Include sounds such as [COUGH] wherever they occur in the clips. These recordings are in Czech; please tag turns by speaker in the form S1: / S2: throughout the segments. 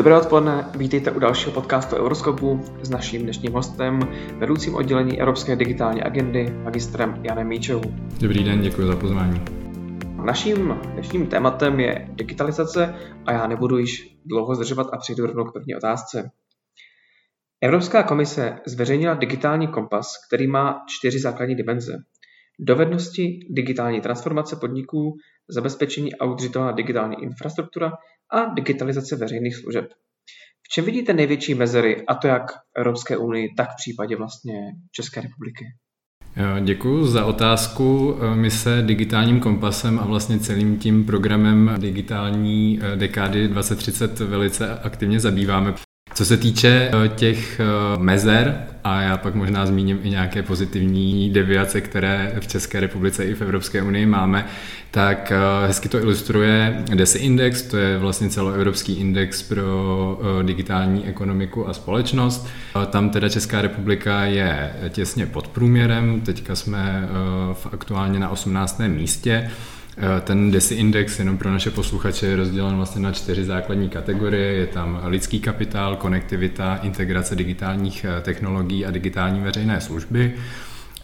S1: Dobré odpoledne, vítejte u dalšího podcastu Euroskopu s naším dnešním hostem, vedoucím oddělení Evropské digitální agendy, magistrem Janem Míčou.
S2: Dobrý den, děkuji za pozvání.
S1: Naším dnešním tématem je digitalizace a já nebudu již dlouho zdržovat a přijdu rovnou k první otázce. Evropská komise zveřejnila digitální kompas, který má čtyři základní dimenze. Dovednosti, digitální transformace podniků, zabezpečení a udržitelná digitální infrastruktura a digitalizace veřejných služeb. V čem vidíte největší mezery, a to jak v Evropské unii, tak v případě vlastně České republiky?
S2: Děkuji za otázku. My se digitálním kompasem a vlastně celým tím programem digitální dekády 2030 velice aktivně zabýváme. Co se týče eh, těch eh, mezer, a já pak možná zmíním i nějaké pozitivní deviace, které v České republice i v Evropské unii máme, tak eh, hezky to ilustruje DESI Index, to je vlastně celoevropský index pro digitální ekonomiku a společnost. Tam teda Česká republika je těsně pod průměrem, teďka jsme aktuálně na 18. místě. Eh, ten DESI index, jenom pro naše posluchače, je rozdělen vlastně na čtyři základní kategorie. Je tam lidský kapitál, konektivita, integrace digitálních eh, technologií a digitální veřejné služby.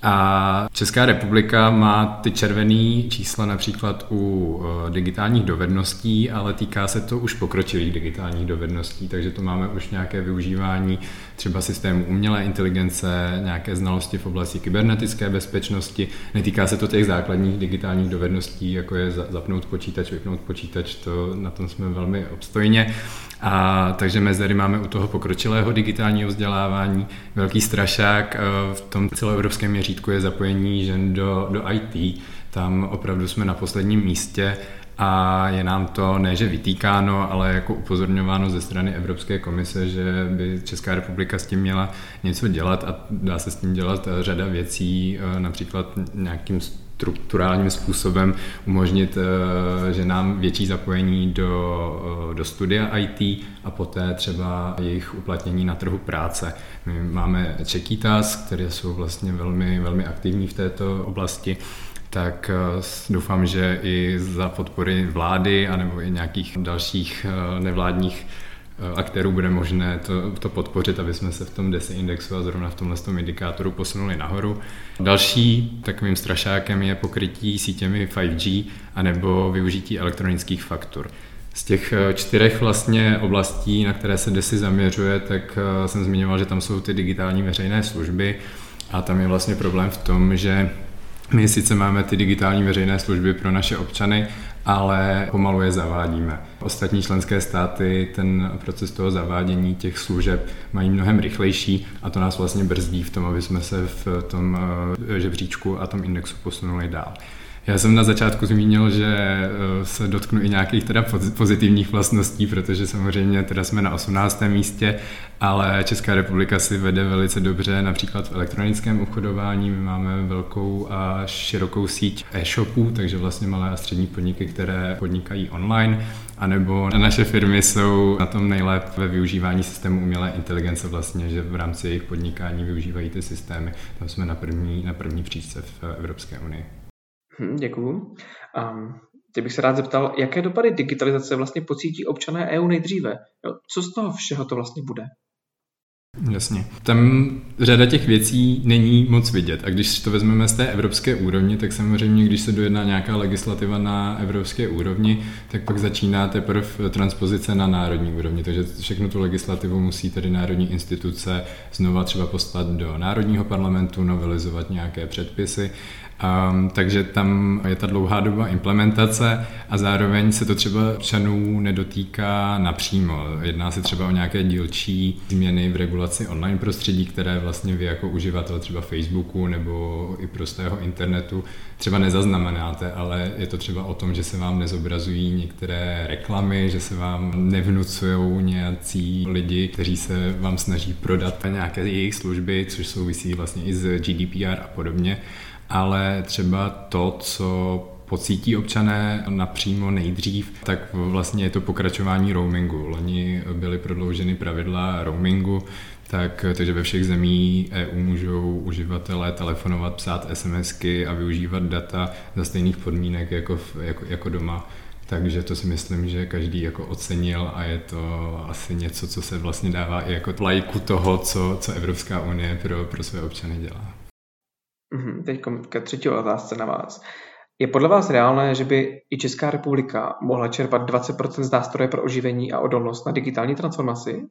S2: A Česká republika má ty červené čísla například u eh, digitálních dovedností, ale týká se to už pokročilých digitálních dovedností, takže to máme už nějaké využívání třeba systému umělé inteligence, nějaké znalosti v oblasti kybernetické bezpečnosti. Netýká se to těch základních digitálních dovedností, jako je zapnout počítač, vypnout počítač, to na tom jsme velmi obstojně. A takže mezery máme u toho pokročilého digitálního vzdělávání. Velký strašák eh, v tom celoevropském měřítku je zapojení žen do, do IT. Tam opravdu jsme na posledním místě a je nám to ne, že vytýkáno, ale jako upozorňováno ze strany Evropské komise, že by Česká republika s tím měla něco dělat a dá se s tím dělat řada věcí, eh, například nějakým strukturálním způsobem umožnit eh, že nám větší zapojení do, eh, do studia IT a poté třeba jejich uplatnění na trhu práce. My máme Čekýtas, které jsou vlastně velmi, velmi aktivní v této oblasti tak eh, doufám, že i za podpory vlády anebo i nějakých dalších nevládních aktérů bude možné to, to podpořit, aby jsme se v tom DESI indexu a zrovna v tomhle tom indikátoru posunuli nahoru. Další takovým strašákem je pokrytí sítěmi 5G anebo využití elektronických faktur. Z těch eh, čtyřech vlastně oblastí, na které se DESI zaměřuje, tak eh, jsem zmiňoval, že tam jsou ty digitální veřejné služby a tam je vlastně problém v tom, že my sice máme ty digitální veřejné služby pro naše občany, ale pomalu je zavádíme. Ostatní členské státy ten proces toho zavádění těch služeb mají mnohem rychlejší a to nás vlastně brzdí v tom, aby jsme se v tom eh, žebříčku a tom indexu posunuli dál. Já jsem na začátku zmínil, že eh, se dotknu i nějakých teda pozitivních vlastností, protože samozřejmě teda jsme na 18. místě, ale Česká republika si vede velice dobře například v elektronickém obchodování. My máme velkou a širokou síť e-shopů, takže vlastně malé a střední podniky, které podnikají online, anebo naše firmy jsou na tom nejlépe ve využívání systému umělé inteligence vlastně, že v rámci jejich podnikání využívají ty systémy. Tam jsme na první, na první příčce v Evropské unii.
S1: Hm, děkuju. Um, teď bych se rád zeptal, jaké dopady digitalizace vlastně pocítí občané EU nejdříve? Co z toho všeho to vlastně bude?
S2: Jasně. Tam řada těch věcí není moc vidět. A když to vezmeme z té evropské úrovně, tak samozřejmě, když se dojedná nějaká legislativa na evropské úrovni, tak pak začíná teprve transpozice na národní úrovni. Takže všechno tu legislativu musí tedy národní instituce znova třeba poslat do národního parlamentu, novelizovat nějaké předpisy Um, takže tam je ta dlouhá doba implementace a zároveň se to třeba občanů nedotýká napřímo. Jedná se třeba o nějaké dílčí změny v regulaci online prostředí, které vlastně vy jako uživatel třeba Facebooku nebo i prostého internetu třeba nezaznamenáte, ale je to třeba o tom, že se vám nezobrazují některé reklamy, že se vám nevnucují nějací lidi, kteří se vám snaží prodat nějaké jejich služby, což souvisí vlastně i s GDPR a podobně ale třeba to, co pocítí občané napřímo nejdřív, tak vlastně je to pokračování roamingu. Loni byly prodlouženy pravidla roamingu, tak, takže ve všech zemí EU můžou uživatelé telefonovat, psát SMSky a využívat data za stejných podmínek jako, jako, jako doma. takže to si myslím, že každý jako ocenil a je to asi něco, co se vlastně dává i jako lajku toho, co, co Evropská unie pro, pro své občany dělá.
S1: Mm-hmm, teď ke třetí otázce na vás. Je podle vás reálné, že by i Česká republika mohla čerpat 20% z nástroje pro oživení a odolnost na digitální transformaci?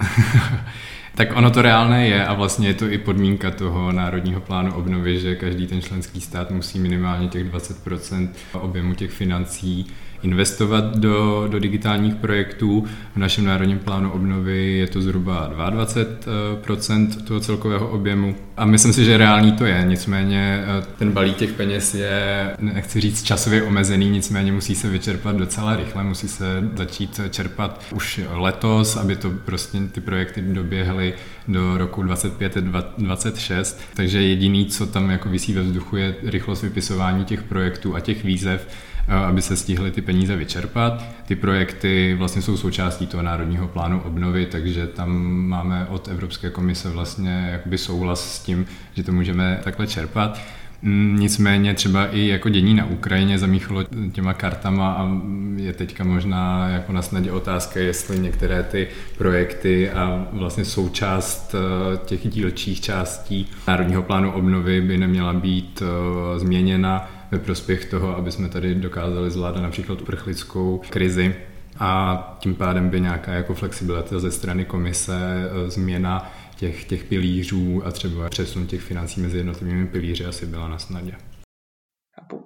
S1: [LAUGHS]
S2: tak ono to reálné je a vlastně je to i podmínka toho národního plánu obnovy, že každý ten členský stát musí minimálně těch 20% objemu těch financí investovat do, do digitálních projektů. V našem národním plánu obnovy je to zhruba 22% toho celkového objemu. A myslím si, že reálný to je, nicméně eh, ten balík těch peněz je, nechci říct časově omezený, nicméně musí se vyčerpat docela rychle, musí se začít čerpat už letos, aby to prostě ty projekty doběhly do roku 25 26, takže jediný, co tam jako vysí ve vzduchu, je rychlost vypisování těch projektů a těch výzev, Eh, aby se stihly ty peníze vyčerpat. Ty projekty vlastně jsou součástí toho národního plánu obnovy, takže tam máme od Evropské komise vlastně jakoby souhlas s tím, že to můžeme takhle čerpat. Mm, nicméně třeba i jako dění na Ukrajině zamíchalo těma kartama a je teďka možná jako na snadě otázka, jestli některé ty projekty a vlastně součást eh, těch dílčích částí Národního plánu obnovy by neměla být eh, změněna ve prospěch toho, aby jsme tady dokázali zvládat například uprchlickou krizi a tím pádem by nějaká jako flexibilita ze strany komise, e, změna těch, těch pilířů a třeba přesun těch financí mezi jednotlivými pilíři asi byla na snadě.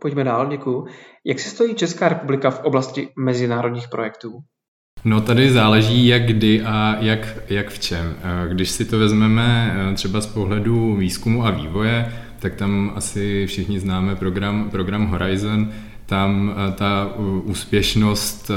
S1: Pojďme dál, děkuji. Jak se stojí Česká republika v oblasti mezinárodních projektů?
S2: No tady záleží jak kdy a jak, jak v čem. E, když si to vezmeme e, třeba z pohledu výzkumu a vývoje, tak tam asi všichni známe program, program Horizon, tam eh, ta úspěšnost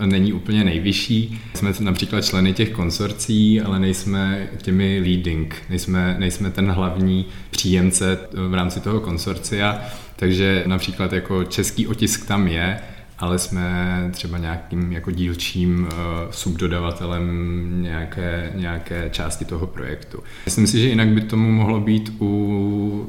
S2: eh, není úplně nejvyšší. Jsme například členy těch konsorcí, ale nejsme těmi leading, nejsme, nejsme ten hlavní příjemce eh, v rámci toho konsorcia, takže například jako český otisk tam je, ale jsme třeba nějakým jako dílčím uh, subdodavatelem nějaké, nějaké části toho projektu. Myslím si, že jinak by tomu mohlo být u,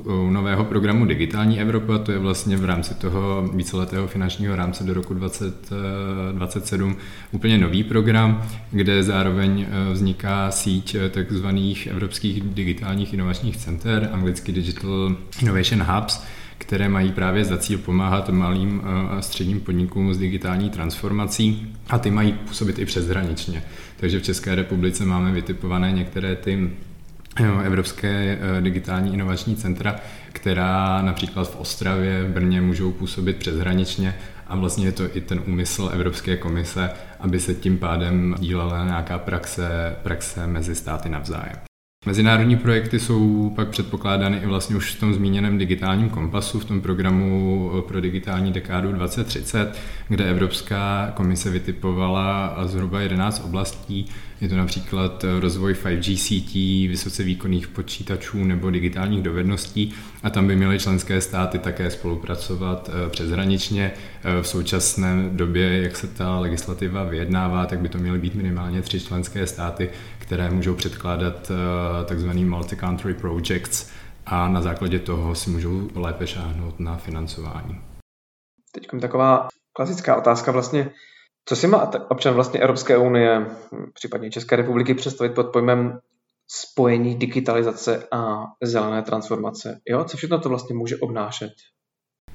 S2: u nového programu Digitální Evropa, to je vlastně v rámci toho víceletého finančního rámce do roku 2027 úplně nový program, kde zároveň uh, vzniká síť takzvaných evropských digitálních inovačních center, anglicky Digital Innovation Hubs, které mají právě za cíl pomáhat malým eh, a středním podnikům s digitální transformací a ty mají působit i přeshraničně. Takže v České republice máme vytipované některé ty eh, Evropské eh, digitální inovační centra, která například v Ostravě, v Brně můžou působit přeshraničně a vlastně je to i ten úmysl Evropské komise, aby se tím pádem dílela nějaká praxe, praxe mezi státy navzájem. Mezinárodní projekty jsou pak předpokládány i vlastně už v tom zmíněném digitálním kompasu, v tom programu pro digitální dekádu 2030, kde Evropská komise vytipovala zhruba 11 oblastí. Je to například rozvoj 5G sítí, vysoce výkonných počítačů nebo digitálních dovedností a tam by měly členské státy také spolupracovat eh, přeshraničně. Eh, v současné době, jak se ta legislativa vyjednává, tak by to měly být minimálně tři členské státy, které můžou předkládat eh, takzvaný multi-country projects a na základě toho si můžou lépe šáhnout na financování.
S1: Teď taková klasická otázka vlastně, co si má občan vlastně Evropské unie, případně České republiky představit pod pojmem spojení digitalizace a zelené transformace? Jo? Co všechno to vlastně může obnášet?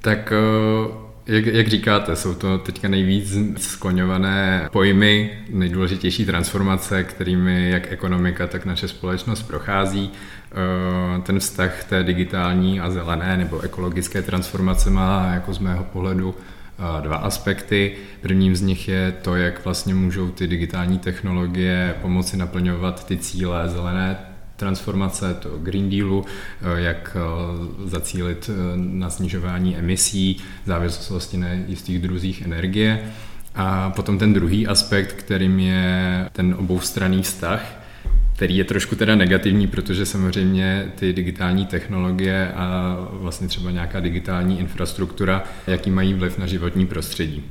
S2: Tak eh, jak, jak říkáte, jsou to teďka nejvíc skloňované pojmy, nejdůležitější transformace, kterými jak ekonomika, tak naše společnost prochází. Eh, ten vztah té digitální a zelené nebo ekologické transformace má jako z mého pohledu eh, dva aspekty. Prvním z nich je to, jak vlastně můžou ty digitální technologie pomoci naplňovat ty cíle zelené transformace, to Green Dealu, eh, jak eh, zacílit eh, na snižování emisí, závislosti na jistých druzích energie. A potom ten druhý aspekt, kterým je ten oboustranný vztah, který je trošku teda negativní, protože samozřejmě ty digitální technologie a vlastně třeba nějaká digitální infrastruktura, jaký mají vliv na životní prostředí.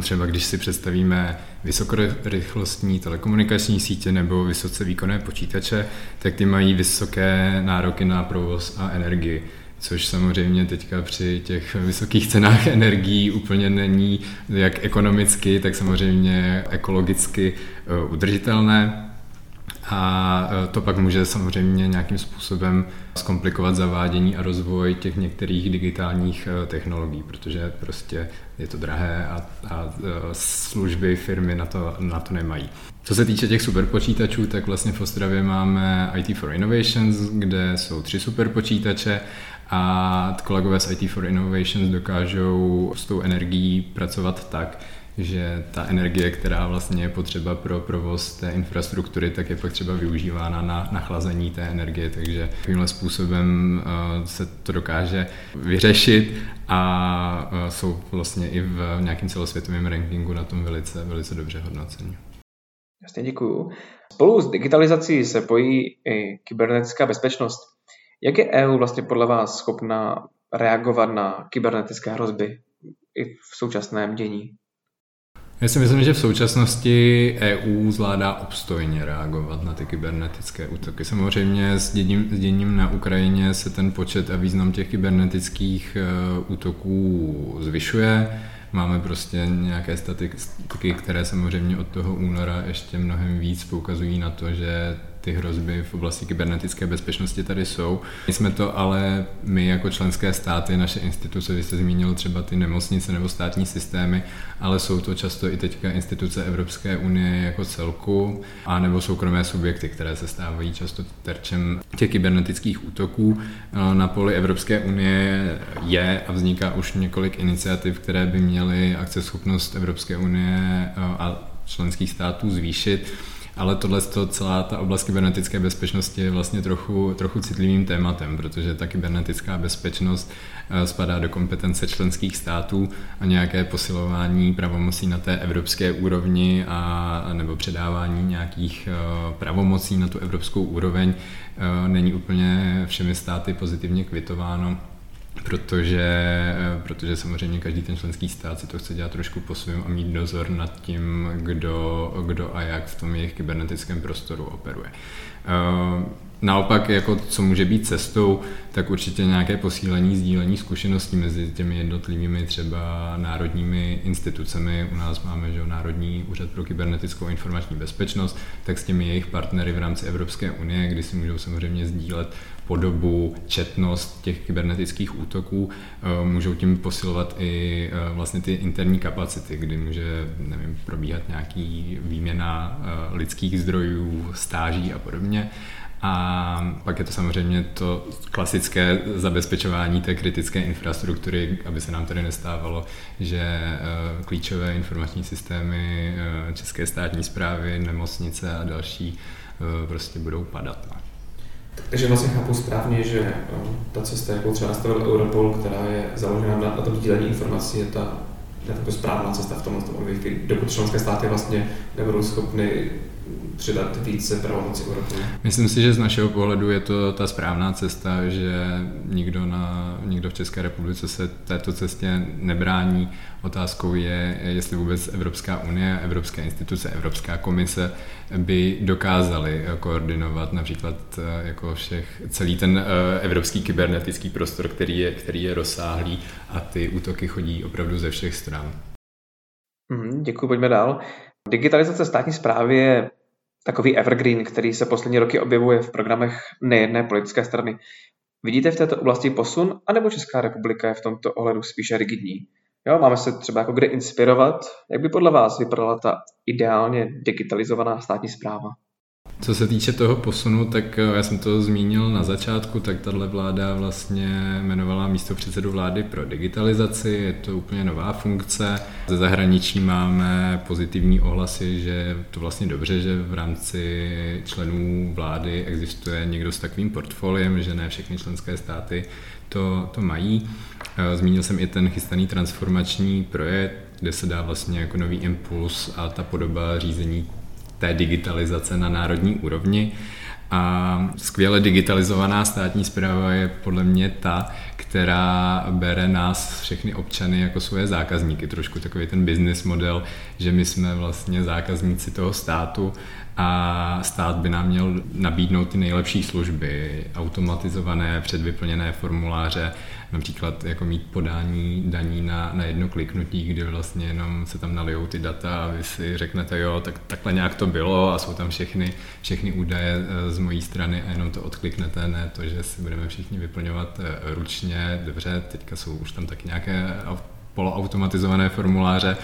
S2: Třeba když si představíme vysokorychlostní telekomunikační sítě nebo vysoce výkonné počítače, tak ty mají vysoké nároky na provoz a energii. což samozřejmě teďka při těch vysokých cenách [LAUGHS] energií úplně není jak ekonomicky, tak samozřejmě ekologicky eh, udržitelné. A eh, to pak může samozřejmě nějakým způsobem zkomplikovat zavádění a rozvoj těch některých digitálních eh, technologií, protože prostě je to drahé a, a služby firmy na to, na to nemají. Co se týče těch superpočítačů, tak vlastně v Ostravě máme IT for Innovations, kde jsou tři superpočítače a kolegové z IT for Innovations dokážou s tou energií pracovat tak, že ta energie, která vlastně je potřeba pro provoz té infrastruktury, tak je pak třeba využívána na nachlazení té energie, takže tímhle způsobem eh, se to dokáže vyřešit a eh, jsou vlastně i v nějakém celosvětovém rankingu na tom velice, velice dobře hodnocení.
S1: Jasně, děkuju. Spolu s digitalizací se pojí i kybernetická bezpečnost. Jak je EU vlastně podle vás schopna reagovat na kybernetické hrozby i v současném dění?
S2: Já si myslím, že v současnosti EU zvládá obstojně reagovat na ty kybernetické útoky. Samozřejmě s děním, s děním na Ukrajině se ten počet a význam těch kybernetických e, útoků zvyšuje. Máme prostě nějaké statistiky, které samozřejmě od toho února ještě mnohem víc poukazují na to, že ty hrozby v oblasti kybernetické bezpečnosti tady jsou. My jsme to ale my jako členské státy, naše instituce, vy jste zmínil třeba ty nemocnice nebo státní systémy, ale jsou to často i teďka instituce Evropské unie jako celku, a nebo soukromé subjekty, které se stávají často terčem těch kybernetických útoků. Na poli Evropské unie je a vzniká už několik iniciativ, které by měly akceschopnost Evropské unie a členských států zvýšit ale tohle celá ta oblast kybernetické bezpečnosti je vlastně trochu, trochu citlivým tématem, protože ta kybernetická bezpečnost eh, spadá do kompetence členských států a nějaké posilování pravomocí na té evropské úrovni a nebo předávání nějakých eh, pravomocí na tu evropskou úroveň eh, není úplně všemi státy pozitivně kvitováno protože, eh, protože samozřejmě každý ten členský stát si to chce dělat trošku po svém a mít dozor nad tím, kdo, kdo a jak v tom jejich kybernetickém prostoru operuje. Eh, naopak, jako co může být cestou, tak určitě nějaké posílení, sdílení zkušeností mezi těmi jednotlivými třeba národními institucemi. U nás máme že, Národní úřad pro kybernetickou informační bezpečnost, tak s těmi jejich partnery v rámci Evropské unie, kdy si můžou samozřejmě sdílet podobu, četnost těch kybernetických útoků, eh, můžou tím posilovat i eh, vlastně ty interní kapacity, kdy může nevím, probíhat nějaký výměna lidských zdrojů, stáží a podobně. A pak je to samozřejmě to klasické zabezpečování té kritické infrastruktury, aby se nám tady nestávalo, že klíčové informační systémy České státní zprávy, nemocnice a další prostě budou padat. No.
S1: Takže vlastně chápu správně, že ta cesta, jakou třeba nastavil Europol, která je založena na, tom dílení informací, je ta, ta správná cesta v tomhle odvětví, dokud členské státy vlastně nebudou schopny přidat více pravomocí Europolu.
S2: Myslím si, že z našeho pohledu je to ta správná cesta, že nikdo, na, nikdo v České republice se této cestě nebrání. Otázkou je, jestli vůbec Evropská unie, Evropské instituce, Evropská komise by dokázaly koordinovat například eh, jako všech, celý ten eh, evropský kybernetický prostor, který je, který je rozsáhlý a ty útoky chodí opravdu ze všech stran.
S1: Mm, děkuji, pojďme dál. Digitalizace státní zprávy je takový evergreen, který se poslední roky objevuje v programech nejedné politické strany. Vidíte v této oblasti posun, anebo Česká republika je v tomto ohledu spíše rigidní? Jo, máme se třeba jako kde inspirovat. Jak by podle vás vypadala ta ideálně digitalizovaná státní zpráva?
S2: Co se týče toho posunu, tak eh, já jsem to zmínil na začátku, tak tahle vláda vlastně jmenovala místo předsedu vlády pro digitalizaci, je to úplně nová funkce. Ze zahraničí máme pozitivní ohlasy, že to vlastně dobře, že v rámci členů vlády existuje někdo s takovým portfoliem, že ne všechny členské státy to, to mají. Eh, zmínil jsem i ten chystaný transformační projekt, kde se dá vlastně jako nový impuls a ta podoba řízení té digitalizace na národní úrovni. A skvěle digitalizovaná státní zpráva je podle mě ta, která bere nás všechny občany jako svoje zákazníky. Trošku takový ten business model, že my jsme vlastně zákazníci toho státu a stát by nám měl nabídnout ty nejlepší služby, automatizované, předvyplněné formuláře, například jako mít podání daní na, na jedno kliknutí, kdy vlastně jenom se tam nalijou ty data a vy si řeknete, jo, tak takhle nějak to bylo a jsou tam všechny, všechny údaje eh, z mojí strany a jenom to odkliknete, ne to, že si budeme všichni vyplňovat eh, ručně, dobře, teďka jsou už tam taky nějaké poloautomatizované formuláře,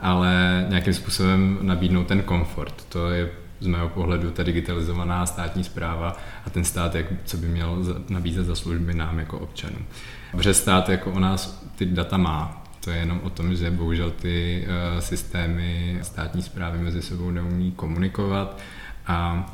S2: ale nějakým způsobem nabídnout ten komfort. To je z mého pohledu ta digitalizovaná státní zpráva a ten stát, jak, co by měl nabízet za služby nám jako občanům. Protože stát jako o nás ty data má. To je jenom o tom, že bohužel ty uh, systémy státní zprávy mezi sebou neumí komunikovat a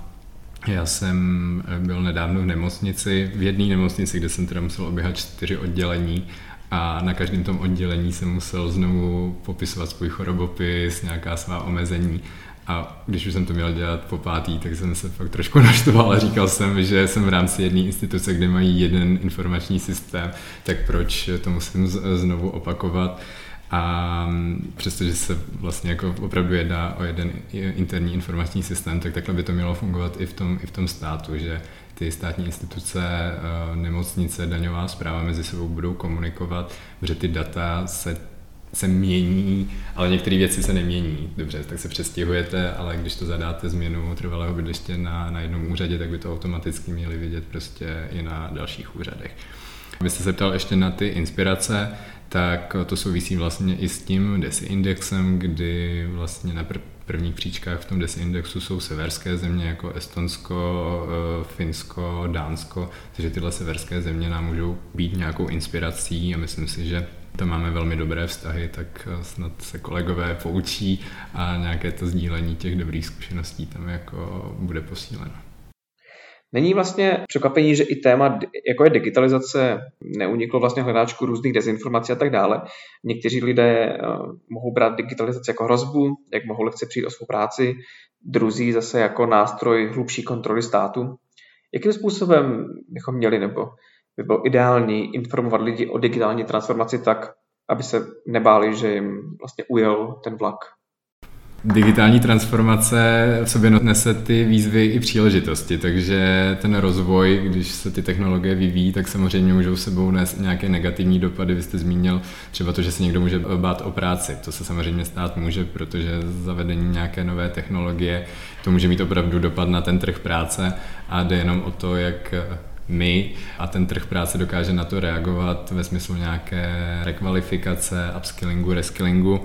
S2: já jsem byl nedávno v nemocnici, v jedné nemocnici, kde jsem teda musel oběhat čtyři oddělení a na každém tom oddělení jsem musel znovu popisovat svůj chorobopis, nějaká svá omezení a když už jsem to měl dělat po pátý, tak jsem se fakt trošku [LAUGHS] naštval a říkal jsem, že jsem v rámci jedné instituce, kde mají jeden informační systém, tak proč to musím znovu opakovat. A přestože se vlastně jako opravdu jedná o jeden interní informační systém, tak takhle by to mělo fungovat i v tom, i v tom státu, že ty státní instituce, eh, nemocnice, daňová zpráva mezi sebou budou komunikovat, protože ty data se se mění, ale některé věci se nemění. Dobře, tak se přestěhujete, ale když to zadáte změnu trvalého bydliště na, na jednom úřadě, tak by to automaticky měli vidět prostě i na dalších úřadech. Abyste se ptal ještě na ty inspirace, tak to souvisí vlastně i s tím DESI indexem, kdy vlastně na prvních příčkách v tom DESI indexu jsou severské země jako Estonsko, eh, Finsko, Dánsko, takže tyhle severské země nám můžou být nějakou inspirací a myslím si, že tam máme velmi dobré vztahy, tak eh, snad se kolegové poučí a nějaké to sdílení těch dobrých zkušeností tam jako bude posíleno.
S1: Není vlastně překvapení, že i téma, jako je digitalizace, neuniklo vlastně hledáčku různých dezinformací a tak dále. Někteří lidé eh, mohou brát digitalizaci jako hrozbu, jak mohou lehce přijít o svou práci, druzí zase jako nástroj hlubší kontroly státu. Jakým způsobem bychom měli nebo by bylo ideální informovat lidi o digitální transformaci tak, aby se nebáli, že jim vlastně ujel ten vlak.
S2: Digitální transformace v sobě nese ty výzvy i příležitosti, takže ten rozvoj, když se ty technologie vyvíjí, tak samozřejmě můžou sebou nést nějaké negativní dopady. Vy jste zmínil třeba to, že se někdo může bát o práci. To se samozřejmě stát může, protože zavedení nějaké nové technologie, to může mít opravdu dopad na ten trh práce a jde jenom o to, jak my a ten trh práce dokáže na to reagovat ve smyslu nějaké rekvalifikace, upskillingu, reskillingu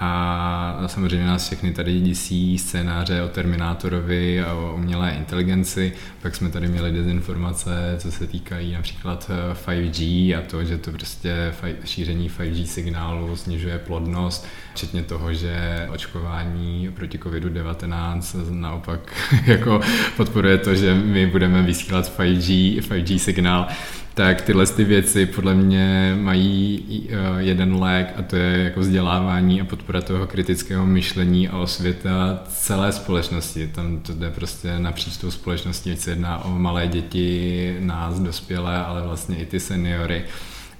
S2: a samozřejmě nás všechny tady děsí scénáře o Terminátorovi a o umělé inteligenci. Pak jsme tady měli dezinformace, co se týkají například 5G eh, a to, že to prostě šíření 5G signálu snižuje plodnost, včetně toho, že očkování proti COVID-19 naopak [LAUGHS] jako podporuje to, že my budeme vysílat 5G, 5G signál tak tyhle ty věci podle mě mají eh, jeden lék a to je jako vzdělávání a podpora toho kritického myšlení a osvěta celé společnosti. Tam to jde prostě napříč tou společností, ať se jedná o malé děti, nás, dospělé, ale vlastně i ty seniory.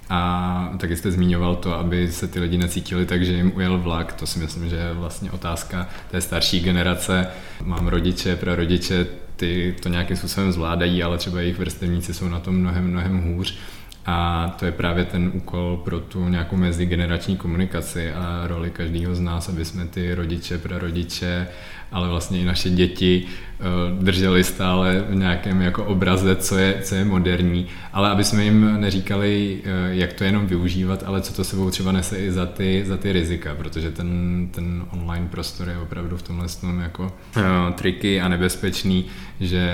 S2: A taky jste zmiňoval to, aby se ty lidi necítili tak, že jim ujel vlak. To si myslím, že je vlastně otázka té starší generace. Mám rodiče, prarodiče, ty to nějakým způsobem zvládají, ale třeba jejich vrstevníci jsou na tom mnohem, mnohem hůř. A to je právě ten úkol pro tu nějakou mezigenerační komunikaci a roli každého z nás, aby jsme ty rodiče, prarodiče, ale vlastně i naše děti eh, drželi stále v nějakém jako obraze, co je, co je moderní, ale aby jsme jim neříkali, eh, jak to jenom využívat, ale co to sebou třeba nese i za ty, za ty rizika, protože ten, ten online prostor je opravdu v tomhle tom jako uh, triky a nebezpečný, že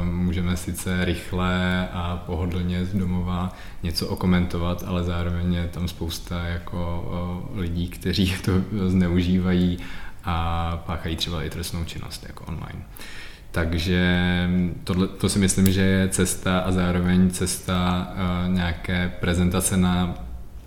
S2: uh, můžeme sice rychle a pohodlně z domova něco okomentovat, ale zároveň je tam spousta jako uh, lidí, kteří to [LAUGHS] zneužívají a páchají třeba i trestnou činnost jako online. Takže tohle, to si myslím, že je cesta a zároveň cesta uh, nějaké prezentace na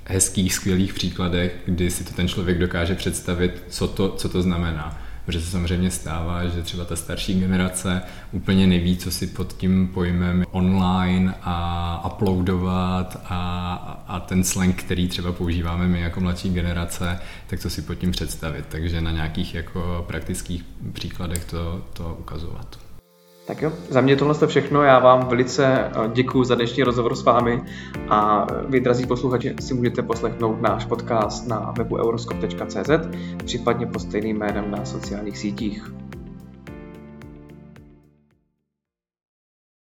S2: hezkých, skvělých příkladech, kdy si to ten člověk dokáže představit, co to, co to znamená. Protože se samozřejmě stává, že třeba ta starší generace úplně neví, co si pod tím pojmem online a uploadovat a, a ten slang, který třeba používáme my jako mladší generace, tak to si pod tím představit. Takže na nějakých jako praktických příkladech to, to ukazovat.
S1: Tak jo, za mě tohle je všechno. Já vám velice eh, děkuji za dnešní rozhovor s vámi a vy, drazí posluchači, si můžete poslechnout náš podcast na webu euroskop.cz, případně pod stejným jménem na sociálních sítích.